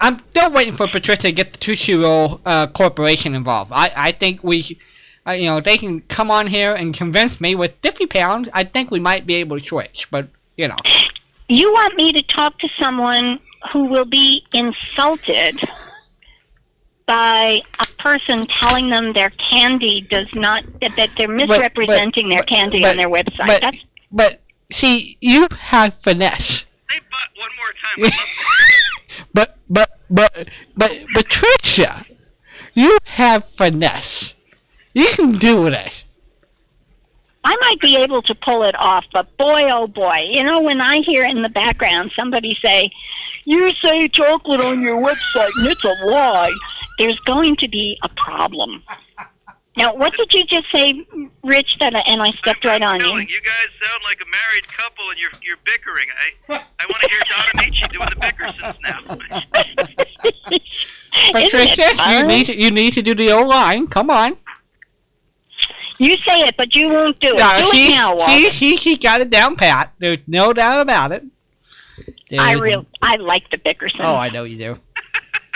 I'm still waiting for Patricia to get the Tootsie Roll uh, Corporation involved. I, I think we, uh, you know, they can come on here and convince me with 50 pounds. I think we might be able to switch, but you know. You want me to talk to someone who will be insulted by a person telling them their candy does not that that they're misrepresenting their but- candy but- on their website. but- That's But see, you have finesse. Say but one more time. But but but but Patricia, you have finesse. You can do this. I might be able to pull it off, but boy, oh boy, you know, when I hear in the background somebody say, "You say chocolate on your website, and it's a lie," there's going to be a problem. Now, what did you just say, Rich? That I, and I stepped right on you. telling you guys sound like a married couple and you're you're bickering. I I want to hear Don Ameche doing the Bickersons now. Isn't Patricia, you need to, you need to do the old line. Come on. You say it, but you won't do it. No, do she, it now, Walter. she, she, she got it down pat. There's no doubt about it. I real, I like the Bickerson. Oh, I know you do.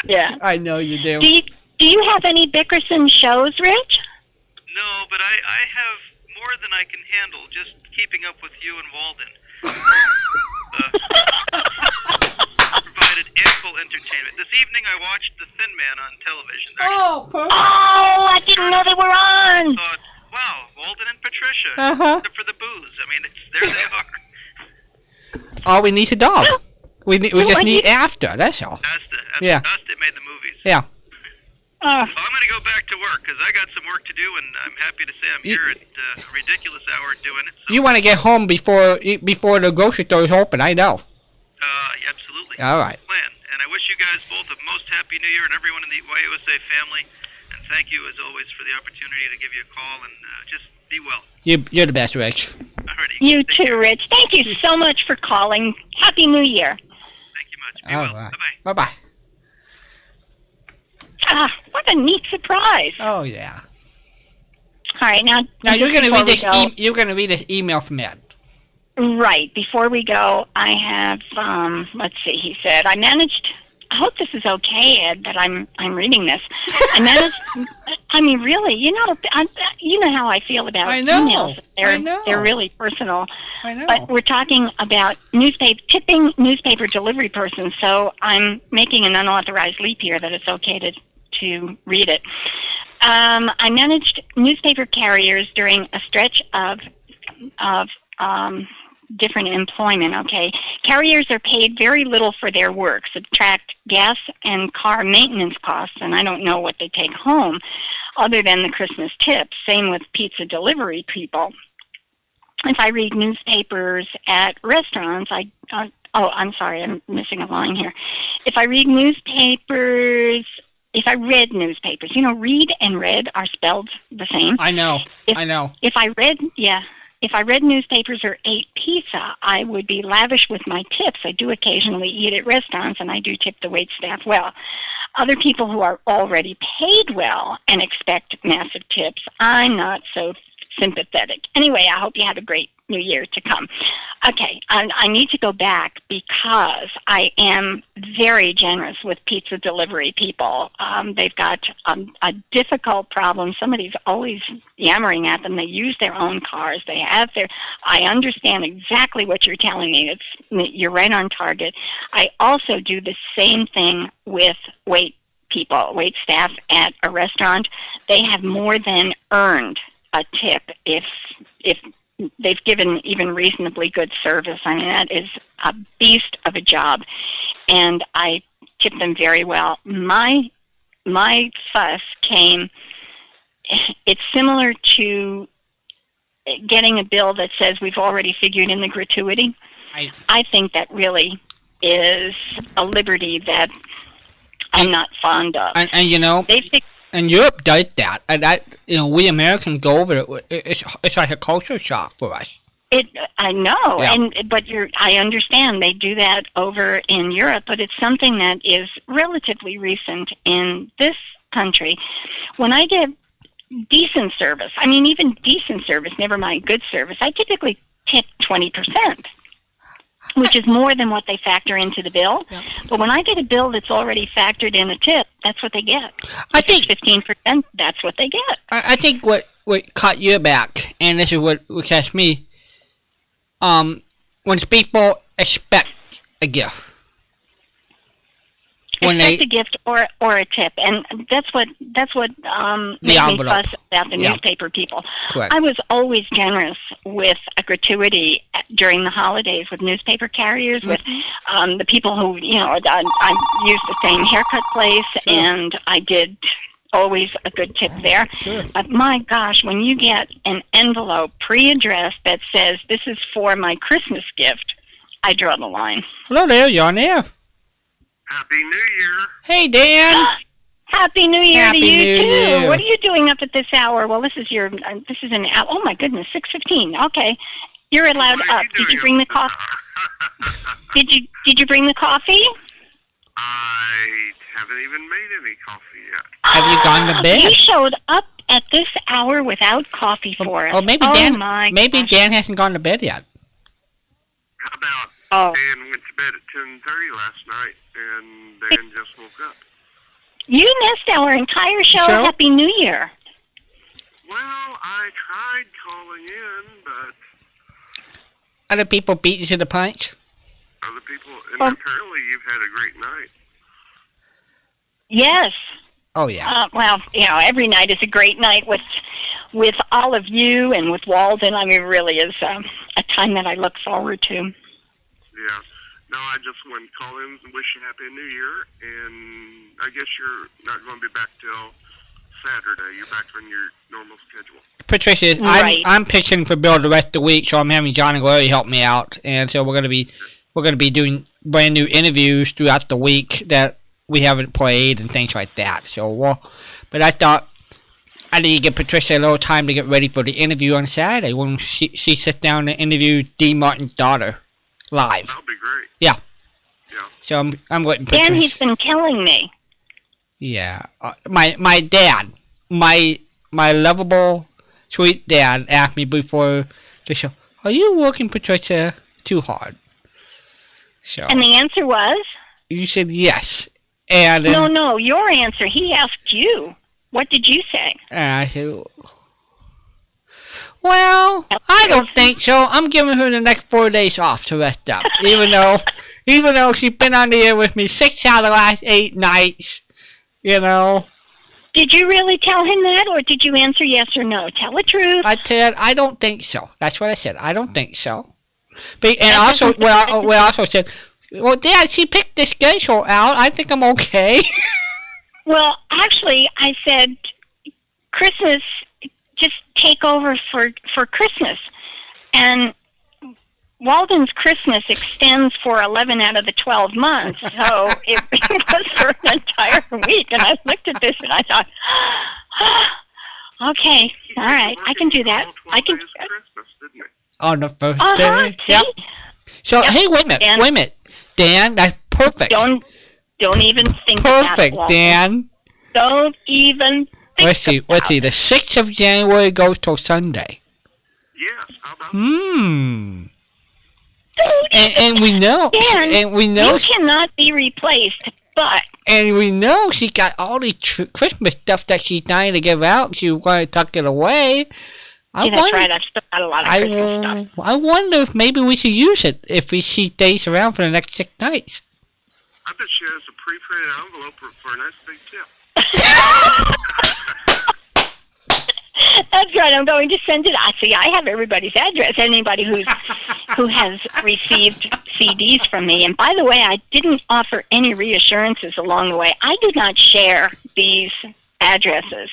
yeah. I know you do. Do you do you have any Bickerson shows, Rich? No, but I I have more than I can handle. Just keeping up with you and Walden. Uh, provided ample entertainment. This evening I watched The Thin Man on television. I Oh, perfect. Oh, I didn't know they were on. thought, wow, Walden and Patricia. Uh-huh. For the booze. I mean, it's, there they are. All we need is a dog. We we just need need- after. That's all. Asta, Asta, Yeah. Asta made the movies. Yeah. Oh, Well, I'm going to go back to work because I got some work to do, and I'm happy to say I'm You- here at uh, a ridiculous hour doing it. So, You want to get home before before the grocery store is open. I know. uh, absolutely. All right. Plan. And I wish you guys both a most happy New Year and everyone in the YUSA family. And thank you, as always, for the opportunity to give you a call. And uh, just be well. You you're the best, Rich. Alrighty. you Take too, care. Rich. Thank you so much for calling. Happy New Year. Thank you much. Be All well. right. Bye bye. Bye bye. Ah, what a neat surprise. Oh yeah. All right, now. Now you're gonna read this. go- E- you're gonna read this email from Ed. Right. Before we go, I have um let's see, he said, I managed I hope this is okay, Ed, that I'm I'm reading this. I managed I mean really, you know I, you know how I feel about I know. emails. They're I know. they're really personal. I know. But we're talking about newspaper tipping newspaper delivery person, so I'm making an unauthorized leap here that it's okay to to read it. Um, I managed newspaper carriers during a stretch of of um, different employment. Okay, carriers are paid very little for their work. Subtract gas and car maintenance costs, and I don't know what they take home, other than the Christmas tips. Same with pizza delivery people. If I read newspapers at restaurants, I uh, oh, I'm sorry, I'm missing a line here. If I read newspapers, if I read newspapers, you know, read and read are spelled the same. I know. if- I know. If I read, yeah, if I read newspapers or ate pizza, I would be lavish with my tips. I do occasionally eat at restaurants, and I do tip the wait staff well. Other people who are already paid well and expect massive tips, I'm not so sympathetic. Anyway, I hope you had a great new year to come. Okay, I, I need to go back because I am very generous with pizza delivery people. Um, they've got um, a difficult problem. Somebody's always yammering at them. They use their own cars. They have their. I understand exactly what you're telling me. It's you're right on target. I also do the same thing with wait people, wait staff at a restaurant. They have more than earned a tip if if they've given even reasonably good service. I mean that is a beast of a job, and I tip them very well. My my fuss came. It's similar to getting a bill that says we've already figured in the gratuity. I- I think that really is a liberty that I'm not fond of. And, and you know, They fix and Europe does that. And that you know, we Americans go over it. it- It's it's like a culture shock for us. It, I know, Yeah. and but you're. I understand they do that over in Europe, but it's something that is relatively recent in this country. When I get decent service, I mean even decent service, never mind good service, I typically tip twenty percent. Which is more than what they factor into the bill. But when I get a bill that's already factored in a tip, that's what they get. I think fifteen percent. That's what they get. I, I think what what caught you back, and this is what what catch me. Um, when people expect a gift, when Expect they a gift or or a tip, and that's what that's what um, made me fuss about the Yeah. newspaper people. correct. I was always generous with a gratuity at- during the holidays with newspaper carriers, with Mm-hmm. um, the people who, you know, I, I used the same haircut place, Sure. and I did always a good tip there. Sure. But my gosh, when you get an envelope pre-addressed that says this is for my Christmas gift, I draw the line. Hello there, you're on air. Happy New Year. Hey Dan. Happy New Year Happy to you New too. Year. What are you doing up at this hour? Well, this is your uh, this is an hour. Oh my goodness, six fifteen. Okay, you're allowed What are up. Did you bring the coffee? Did you did you bring the coffee? I haven't even made any coffee yet. Have you gone to bed? You showed up at this hour without coffee for us. Oh, maybe oh Dan. my maybe gosh. Dan hasn't gone to bed yet. How about Oh, Dan went to bed at 10:30 last night, and Dan just woke up. you missed our entire show. Show? Happy New Year. Well, I tried calling in, but Other people beat you to the punch. other people, and Well- apparently you've had a great night. Yes. Oh yeah. Uh, well, you know, every night is a great night with with all of you and with Walden. I mean, it really is um, a time that I look forward to. Yeah. No, I just wanted to call in and wish you happy New Year, and I guess you're not going to be back till Saturday. You're back on your normal schedule. Patricia, Right. I'm I'm pitching for Bill the rest of the week, so I'm having John and Glory help me out, and so we're gonna be we're gonna be doing brand new interviews throughout the week that we haven't played and things like that. So, well, but I thought I need to give Patricia a little time to get ready for the interview on Saturday when she she sits down and interview D Martin's daughter live. That'll be great. So I'm I'm letting Dan, Patricia. he's been killing me. Yeah, uh, my my dad, my my lovable, sweet dad asked me before the show, "Are you working Patricia too hard?" So And the answer was you said yes, and then no, no. Your answer. He asked you. What did you say? and I said, "Well, I don't think so. I'm giving her the next four days off to rest up, even though even though she's been on the air with me six out of the last eight nights, you know." Did you really tell him that, or did you answer yes or no? Tell the truth. I said I don't think so. That's what I said. I don't think so. But, and also, well, well, I also said, well, Dad, she picked the schedule out. I think I'm okay. Well, actually, I said Christmas. Just take over for for Christmas, and Walden's Christmas extends for eleven out of the twelve months. So it, it was for an entire week, and I looked at this and I thought, okay, all right, I can do that. I can. Days of Christmas, didn't he? On the first Uh huh. day. Yep. So Yep. hey, wait a minute, Dan. wait a minute, Dan. That's perfect. Don't don't even think about it. perfect, Dan. Don't even Let's see. Let's see. The sixth of January goes till Sunday. Yes. How about Hmm. And, and we know. Dan, and we know. You cannot be replaced, but And we know she got all the tr- Christmas stuff that she's dying to give out. She want to tuck it away. I yeah, that's wonder, right. I've still got a lot of I, Christmas stuff. uh, I wonder if maybe we should use it if we she stays around for the next six nights. I bet she has a pre-printed envelope for, for a nice big tip. That's right. I'm going to send it. I see. I have everybody's address. Anybody who's who has received CDs from me. And by the way, I didn't offer any reassurances along the way. I do not share these addresses.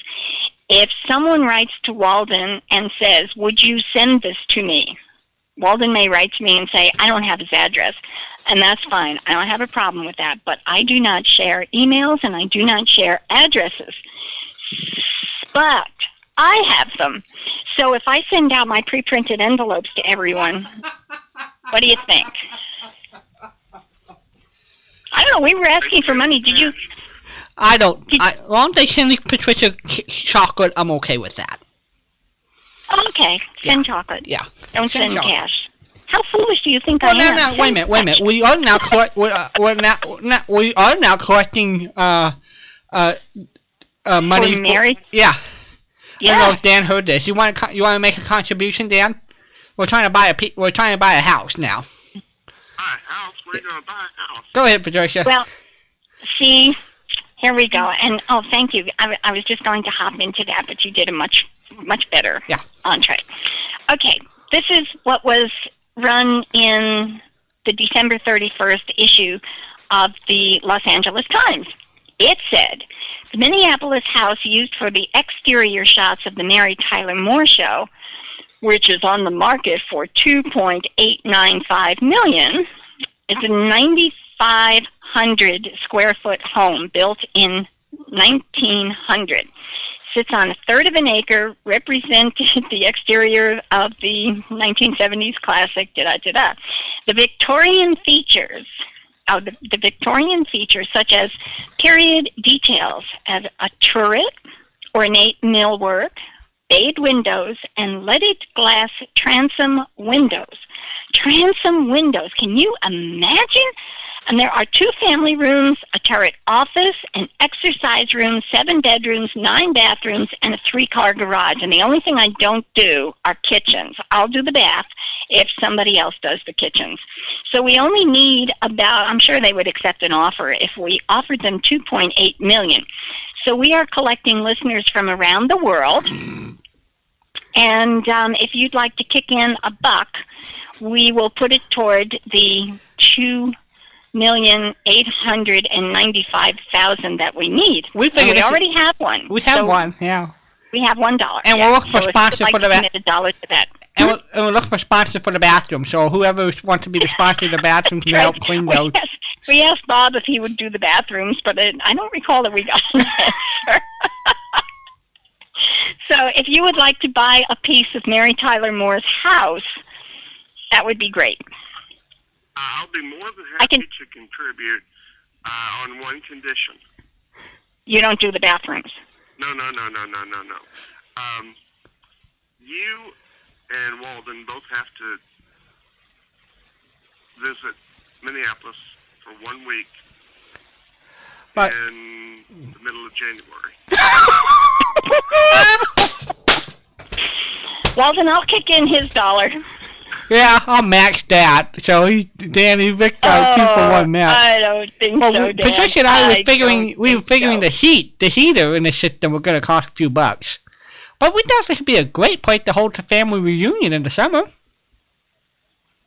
If someone writes to Walden and says, "Would you send this to me?" Walden may write to me and say, "I don't have his address." And that's fine. I don't have a problem with that. But I do not share emails and I do not share addresses. But I have them. So if I send out my pre-printed envelopes to everyone, what do you think? I don't know. We were asking for money. Did you? I don't. Did- I, as long as they send me Patricia ch- chocolate, I'm okay with that. Okay, send chocolate. Yeah. Don't Send send, cash. How foolish do you think Well, I now, am? now, wait a minute, wait a minute. We are now collect. We're, uh, we're now, now we are now collecting uh uh uh money. For married? yeah. Yeah. I don't know if Dan heard this. You want to you want to make a contribution, Dan? We're trying to buy a pe- we're trying to buy a house now. Buy a house? Where are you going to buy a house? Go ahead, Patricia. Well, see, here we go. And oh, thank you. I, I was just going to hop into that, but you did a much, much better Yeah. entree. Okay, this is what was run in the December 31st issue of the Los Angeles Times. It said the Minneapolis house used for the exterior shots of the Mary Tyler Moore show, which is on the market for 2.895 million, is a 9,500 square foot home built in 1900. Sits on a third of an acre, represented the exterior of the 1970s classic. Da da da da. The Victorian features, uh, the, the Victorian features such as period details as a turret, ornate millwork, bayed windows, and leaded glass transom windows. Transom windows. Can you imagine? And there are two family rooms, a turret office, an exercise room, seven bedrooms, nine bathrooms, and a three car garage. And the only thing I don't do are kitchens. I'll do the bath if somebody else does the kitchens. So we only need about, I'm sure they would accept an offer if we offered them 2.8 million. So we are collecting listeners from around the world. And um, if you'd like to kick in a buck, we will put it toward the two million eight hundred and ninety-five thousand that we need. We figured we already have one. we have So one, yeah. We have one dollar. And yeah. we're looking for so sponsors like for the ba- commit a dollar to that. And we're, and looking for sponsors for the bathroom. So whoever wants to be the sponsor of the bathroom can help clean we those. asked, we asked Bob if he would do the bathrooms, but it, I don't recall that we got an answer. so if you would like to buy a piece of Mary Tyler Moore's house, that would be great. I'll be more than I can- to contribute uh, on one condition. You don't do the bathrooms. No, no, no, no, no, no, no. Um, you and Walden both have to visit Minneapolis for one week But- in the middle of January. Well, then I'll kick in his dollar. Yeah, I'll match that. So he, Danny, he Vic got two for one match. Oh, I don't think Well, so, we- Dan. Patricia and I were figuring we were figuring so. the heat, the heater in the system were going to cost a few bucks. But we thought this would be a great place to hold a family reunion in the summer.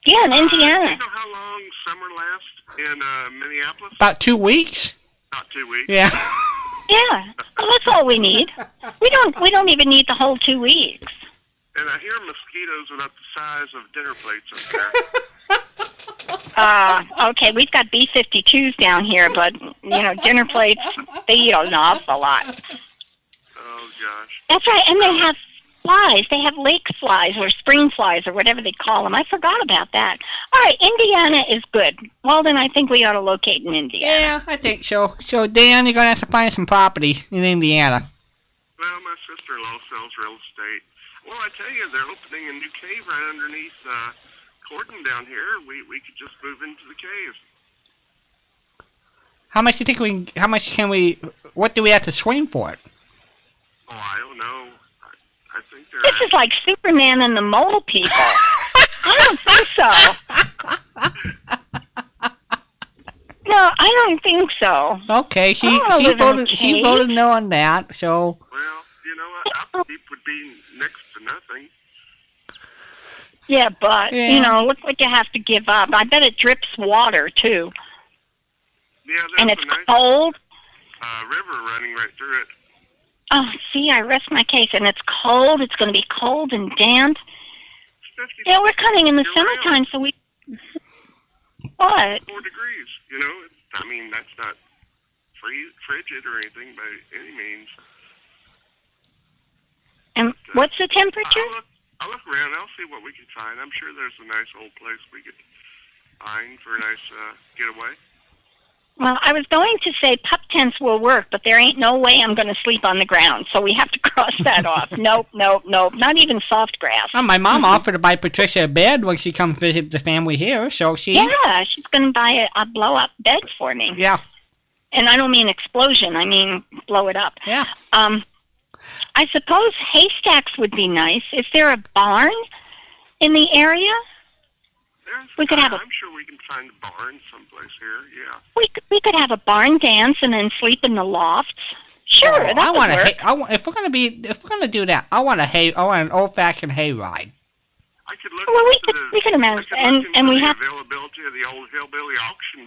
Yeah, in Indiana. Uh, do Indiana. you know how long summer lasts in uh, Minneapolis? About two weeks. About two weeks. Yeah. Yeah, well, that's all we need. We don't. We don't even need the whole two weeks. And I hear mosquitoes are about the size of dinner plates up there. Uh, okay, we've got B-52s down here, but you know, dinner plates they eat an awful lot. oh gosh. That's right, and they have flies. They have lake flies or spring flies or whatever they call them. I forgot about that. All right, Indiana is good. Well, then I think we ought to locate in Indiana. Yeah, I think so. So Dan, you're gonna have to find some property in Indiana. Well, my sister-in-law sells real estate. Well, I tell you, they're opening a new cave right underneath uh, Corden down here. We we could just move into the cave. How much do you think we? How much can we? What do we have to swing for it? Oh, I don't know. I, I think they're. This is like Superman and the Mole People. I don't think so. No, I don't think so. Okay, she she live in a voted she voted no on that. So well, you upkeep would be next to nothing. Yeah, but Yeah. you know, look what you have to give up. I bet it drips water too, Yeah, there's and a it's nice cold. uh, river running right through it. Oh, see, I rest my case, and it's cold. It's going to be cold and damp. Yeah, we're coming in the Year round. summertime, so we. What? four degrees. You know, I mean that's not free, frigid or anything by any means. And what's the temperature? I'll look, I'll look around. I'll see what we can find. I'm sure there's a nice old place we could find for a nice uh, getaway. Well, I was going to say pup tents will work, but there ain't no way I'm going to sleep on the ground, so we have to cross that off. Nope, nope, nope. Not even soft grass. Well, my mom Mhm. offered to buy Patricia a bed when she comes visit the family here, so she. Yeah, she's going to buy a, a blow up bed for me. Yeah. And I don't mean explosion, I mean blow it up. Yeah. Um, I suppose haystacks would be nice. Is there a barn in the area? There's, We could have a- I'm sure we can find a barn someplace here. Yeah. We could, we could have a barn dance and then sleep in the lofts. Sure, Oh, that I would want a work. hay, I want, if we're gonna be if we're gonna do that, I want a hay. I want an old-fashioned hay ride. I could look Well, we could- the, we could imagine- I could and- and we the have- availability of the old hillbilly auction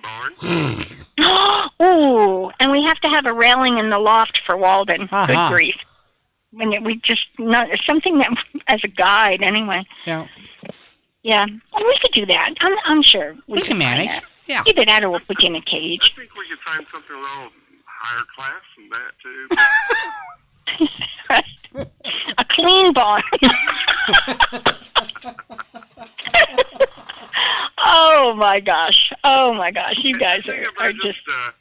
barn. Ooh, and we have to have a railing in the loft for Walden. Uh-huh. Good grief. When it- we just not something that as a guide anyway. Yeah. Yeah, well, we could do that. I'm I'm sure we, We could can manage. that. Yeah. Either that or we'll put you in a I cage. I think we could find something a little higher class than that too. a clean barn. oh my gosh! Oh my gosh! You guys are, are just just uh,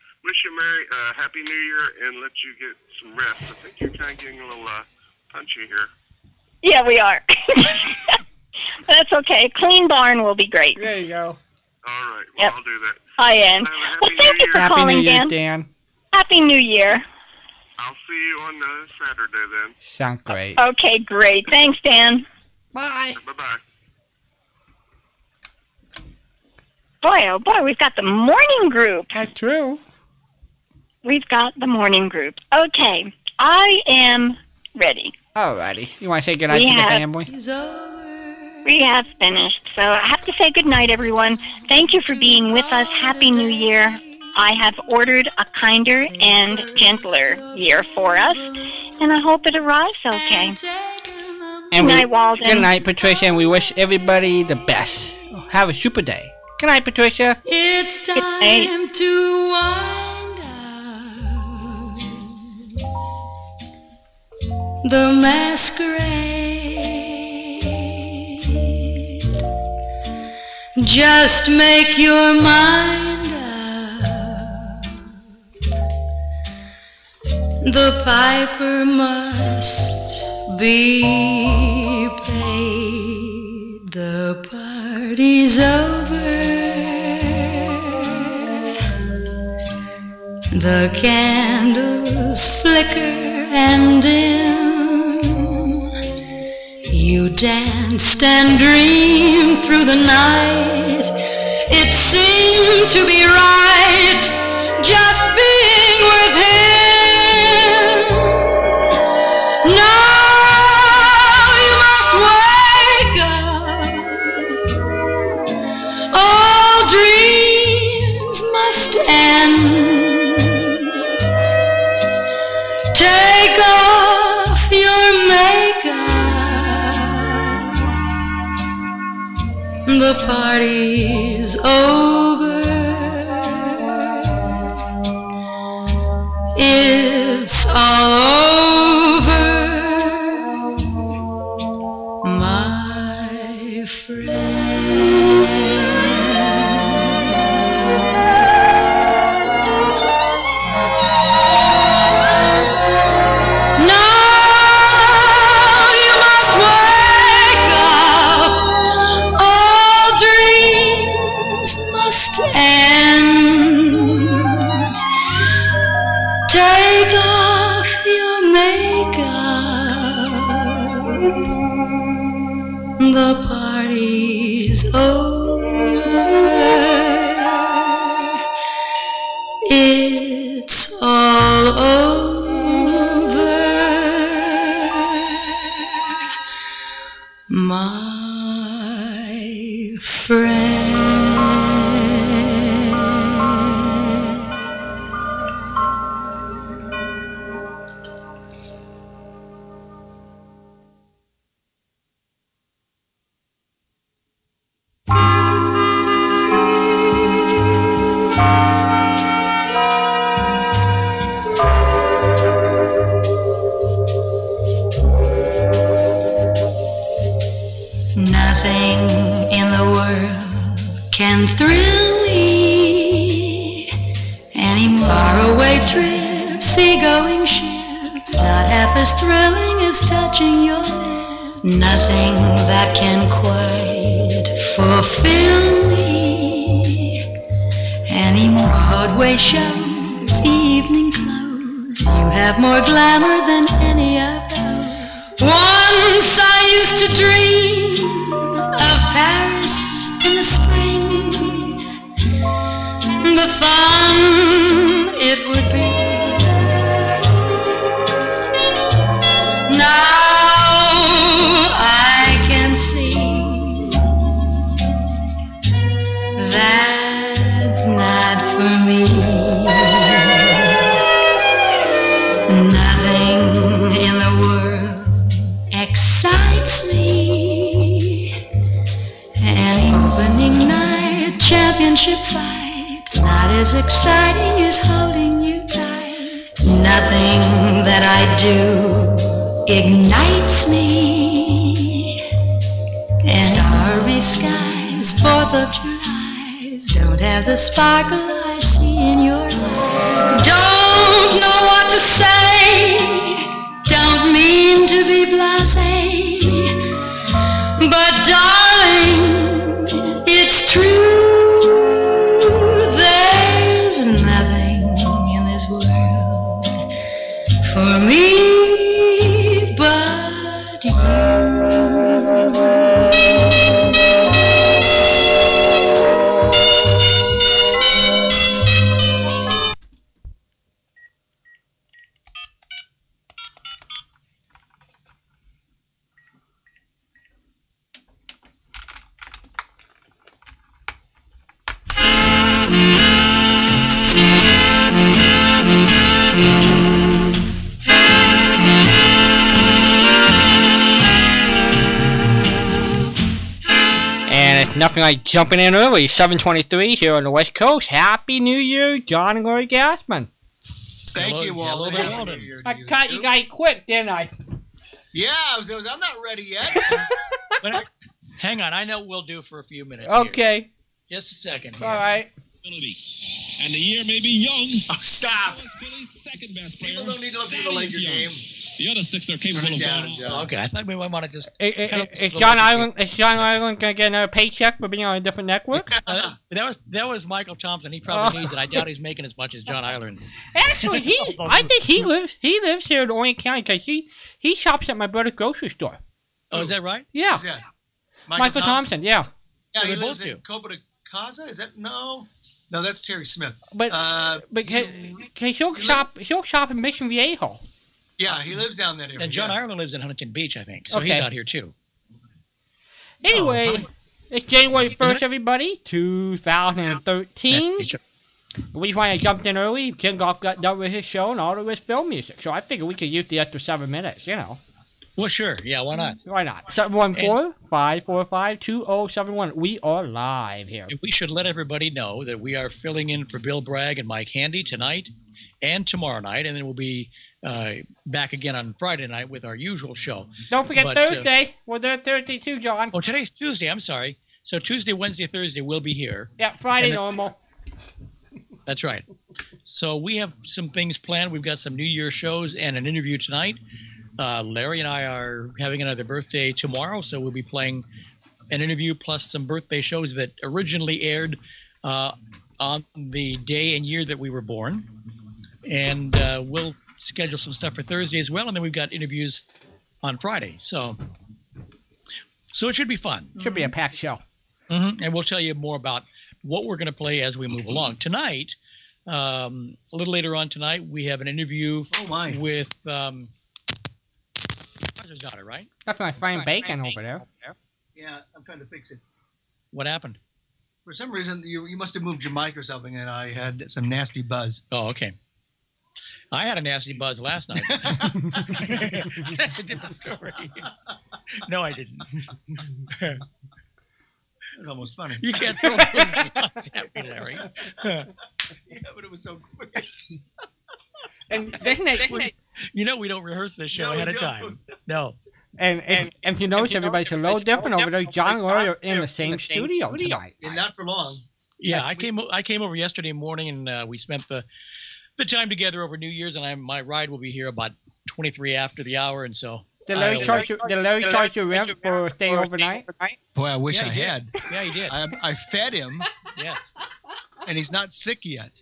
wish you a merry, uh, happy New Year and let you get some rest. I think you're kind of getting a little uh, punchy here. yeah, we are. That's okay. Clean barn will be great. There you go. All right. Well, Yep. I'll do that. I am. Have a happy Well, thank New you for Happy calling, New Year, Dan. Dan. Happy New Year. I'll see you on uh, Saturday then. Sounds great. Okay, great. Thanks, Dan. Bye. Bye bye. Boy, oh boy, we've got the morning group. That's true. We've got the morning group. Okay, I am ready. Alrighty. You want to say goodnight We to the have- family? We have finished. So I have to say goodnight, everyone. Thank you for being with us. Happy New Year. I have ordered a kinder and gentler year for us, and I hope it arrives okay. And Good we, night, Walden. Good night, Patricia, and we wish everybody the best. Have a super day. Good night, Patricia. It's Good night. time to the masquerade. Just make your mind up. The piper must be paid. The party's over. The candles flicker and dim. You danced and dreamed through the night. It seemed to be right just being with him. Party's over. It's all over, my friend. Nothing in the world can thrill me any faraway trips, seagoing ships, not half as thrilling as touching your lips. Nothing that can quite fulfill me. Any Broadway shows, evening clothes, you have more glamour than any of those. Once I used to dream exciting as holding you tight. Nothing that I do ignites me. And starry skies, Fourth of July's don't have the sparkle I see in your eyes. Don't know what to say, don't mean to be blasé. But darling, it's true. Nothing like jumping in early. 7:23 here on the West Coast. Happy New Year, John and Lori Gassman. Thank Hello- you, hello Walden. there, Walden. Year I you, caught too. you guys quick, didn't I? Yeah, I was, I was- I'm not ready yet. But I- hang on, I know what we'll do for a few minutes. here. okay, Just a second. Here. all right. And the year may be young. oh, stop. Philly's second best player. People don't need to listen to the That is Laker game. The other six are capable it of down, going Joe. Oh, okay, I thought we might want to just. Is, is, Kind of is John Lakers Island is John Ireland gonna get another paycheck for being on a different network? Uh, that was that was Mychal Thompson. He probably Oh. needs it. I doubt he's making as much as John Ireland. Actually, he I think he lives he lives here in Orange County because he he shops at my brother's grocery store. Oh, is that right? Yeah, Who's that? Mychal, Thompson. Yeah, Yeah, Well, he they lives both in do. Coto de Caza. Is that no? No, that's Terry Smith. but Uh, but he, he he'll shop he'll shop in Mission Viejo. Yeah, uh, he lives down that area. And John yes. Ireland lives in Huntington Beach, I think. So he's out here too. Anyway, Oh, it's January it? first, everybody, 2013. Beach. We finally jumped in early. Ken Golf got done with his show and all of his film music, so I figured we could use the extra seven minutes. You know, Well, sure. Yeah, why not? why not? Seven one four five four five two zero seven one. We are live here. We should let everybody know that we are filling in for Bill Bragg and Mike Handy tonight and tomorrow night, and then we'll be uh, back again on Friday night with our usual show. Don't forget But, uh, Thursday. We're there Thursday too, John. Oh, today's Tuesday. I'm sorry. So Tuesday, Wednesday, Thursday we'll be here. Yeah, Friday then- normal. That's right. So we have some things planned. We've got some New Year shows and an interview tonight. Uh, Larry and I are having another birthday tomorrow, so we'll be playing an interview plus some birthday shows that originally aired uh, on the day and year that we were born. And uh, we'll schedule some stuff for Thursday as well, and then we've got interviews on Friday. So, so it should be fun. Should be a packed show. hmm And we'll tell you more about what we're going to play as we move along. Tonight, um, a little later on tonight, we have an interview Oh my. with um, Roger's daughter, right? That's my frying bacon over there. Yeah, I'm trying to fix it. What happened? For some reason, you you must have moved your mic or something, and I had some nasty buzz. Oh, okay. I had a nasty buzz last night. That's a different story. No, I didn't. It's almost funny. You can't throw those lines at me, Larry. Yeah, but it was so quick. And isn't it? You know we don't rehearse this show No, ahead of time. No. And and and you notice everybody's a little different over there. John and Lori are in the same studio tonight. And not for long. Yeah, Yeah, I we- came o- I came over yesterday morning and uh, we spent the the time together over New Year's, and I, my ride will be here about 23 after the hour, and so Did Larry I'll- charge you? Did Larry charge you rent for staying overnight? Boy, I wish Yeah, I did. had. yeah, he did. I, I fed him, yes. and he's not sick yet.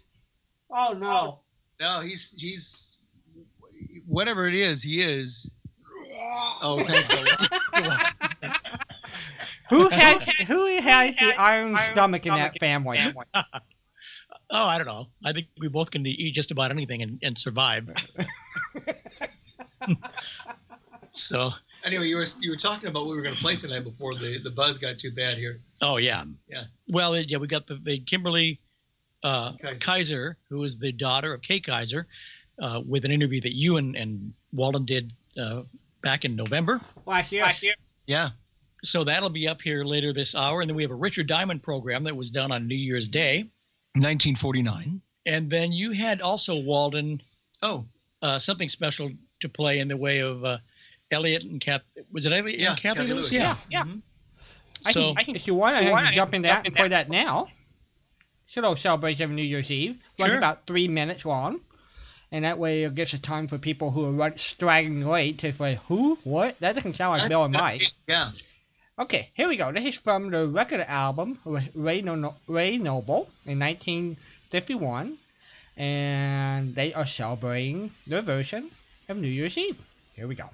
Oh no. No, he's he's whatever it is, he is. Oh, thanks. a lot. Who had who has the iron stomach in that family? Oh, I don't know. I think we both can eat just about anything and, and survive. so, anyway, you were you were talking about what we were going to play tonight before the the buzz got too bad here. oh yeah, Yeah. Well, yeah, we got the, the Kimberly uh, Okay. Kyser, who is the daughter of Kay Kyser, uh, with an interview that you and, and Walden did uh, back in November. Last year. Yeah. So that'll be up here later this hour, and then we have a Richard Diamond program that was done on New Year's Day, 1949. and then you had also Walden Oh, uh, something special to play in the way of uh, Elliott and Kath. Was it Elliott yeah. and Cathy, Cathy Lewis? Lewis, Yeah. Yeah. Mhm. I So can, if you want, I can jump in that and play that now. It's a little celebration of New Year's Eve. Runs Sure. about three minutes long. And that way it gives a time for people who are run- straggling late to say, who? What? That doesn't sound like Bill and Mike. Yeah. Okay, here we go. This is from the record album Ray, no- Ray Noble in 1951. And they are celebrating their version of New Year's Eve. Here we go.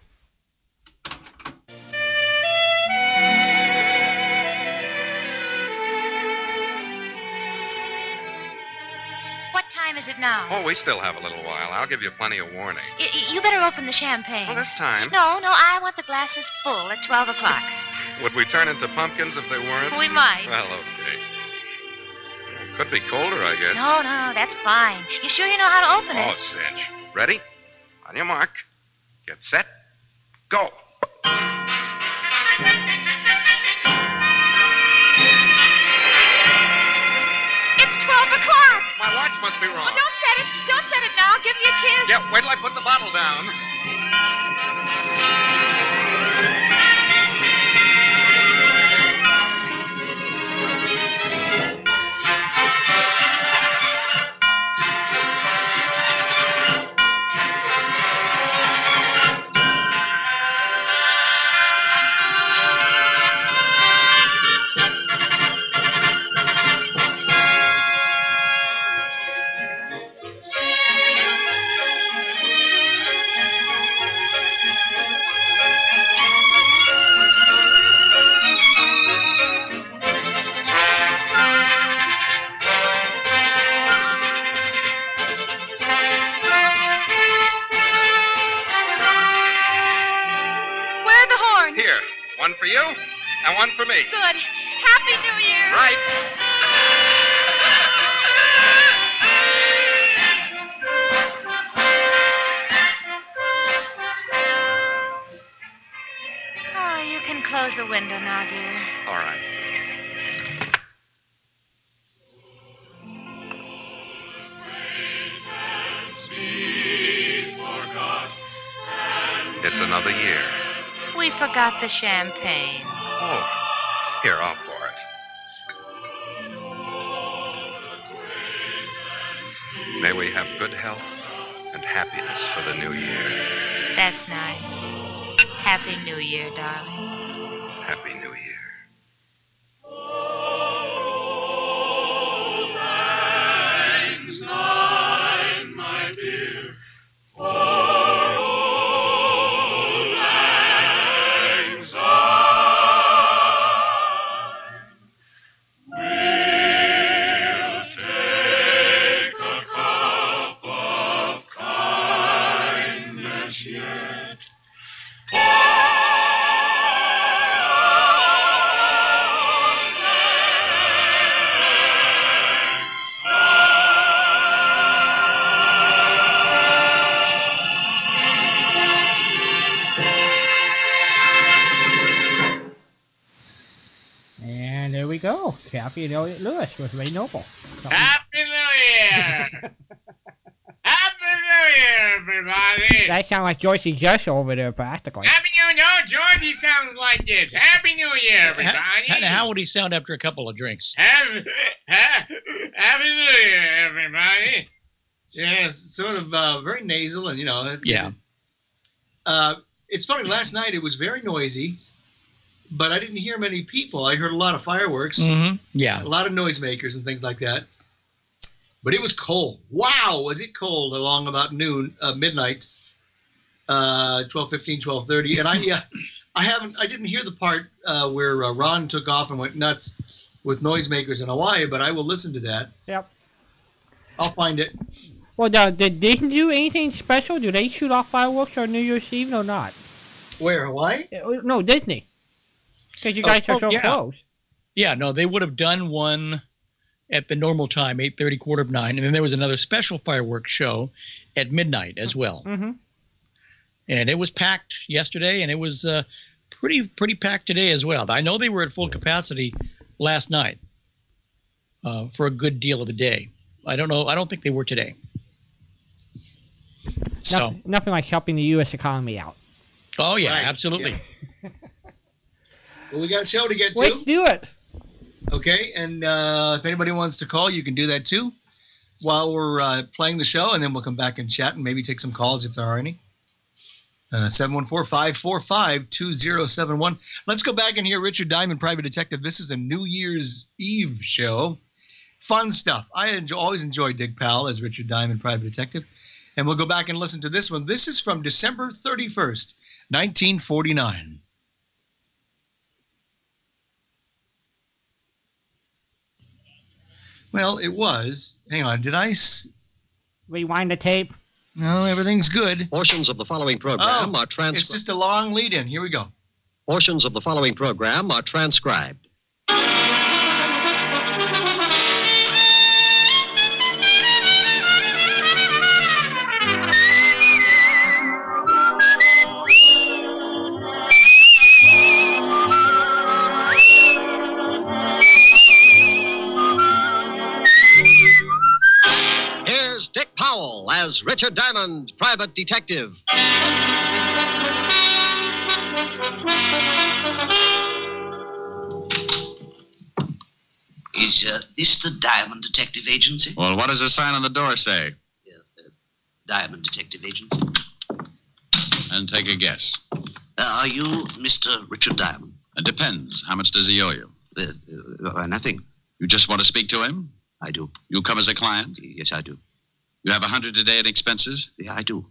Time is it now? Oh, we still have a little while. I'll give you plenty of warning. Y- you better open the champagne. Well, this time, No, no, I want the glasses full at 12 o'clock. would we turn into pumpkins if they weren't? We might. Well, okay. Could be colder, I guess. No, no, no, that's fine. You sure you know how to open it? Oh, cinch. Ready? On your mark. Get set. Go. Must be Oh, don't set it. Don't set it now. Give me a kiss. Yeah, wait till I put the bottle down. It's another year. We forgot the champagne. Oh, here, I'll pour it. May we have good health and happiness for the new year. That's nice. Happy New Year, darling. Happy New Year. Go. Cathy and Elliott Lewis with Ray Noble. Happy New Year! Happy New Year, everybody! That sounds like Joyce Jess over there practically. Happy New Year! No, Georgie sounds like this. Happy New Year, everybody! How, how would he sound after a couple of drinks? Happy, ha- Happy New Year, everybody! Yeah, sort of uh, very nasal, and you know. Yeah. Uh, it's funny. Last night it was very noisy, but I didn't hear many people. I heard a lot of fireworks, Mm-hmm. Yeah. a lot of noisemakers, and things like that. But it was cold. Wow, was it cold along about noon, uh, midnight, uh, 12:15, 12:30, and I yeah, I haven't, I didn't hear the part uh, where uh, Ron took off and went nuts with noisemakers in Hawaii, but I will listen to that. Yep. I'll find it. Well, now, did Disney do anything special? Do they shoot off fireworks on New Year's Eve or not? Where Hawaii? Uh, No, Disney. Because you Oh, guys are oh, so yeah. close. Yeah, no, they would have done one at the normal time, 8:30, quarter of nine, and then there was another special fireworks show at midnight as well. Mm-hmm. And it was packed yesterday, and it was uh, pretty pretty packed today as well. I know they were at full capacity last night uh, for a good deal of the day. I don't know. I don't think they were today. So, Nothing, nothing like helping the U.S. economy out. oh yeah, Right, absolutely. Well, we got a show to get to. Let's do it. Okay, and uh, if anybody wants to call, you can do that too while we're uh, playing the show, and then we'll come back and chat and maybe take some calls if there are any. Uh, 714-545-2071. Let's go back and hear Richard Diamond, Private Detective. This is a New Year's Eve show. Fun stuff. I enjoy, always enjoy Dick Powell as Richard Diamond, Private Detective. And we'll go back and listen to this one. This is from December 31st, 1949. Well, it was. Hang on. Did I? S- Rewind the tape. no, everything's good. Portions of the following program Oh, are transcribed. It's just a long lead in. Here we go. Portions of the following program are transcribed. Dick Powell as Richard Diamond, private detective. Is uh, this the Diamond Detective Agency? Well, what does the sign on the door say? Diamond Detective Agency. And take a guess. Uh, are you Mr. Richard Diamond? It depends. How much does he owe you? Uh, uh, nothing. You just want to speak to him? I do. You come as a client? Yes, I do. You have a hundred a day in expenses? Yeah, I do.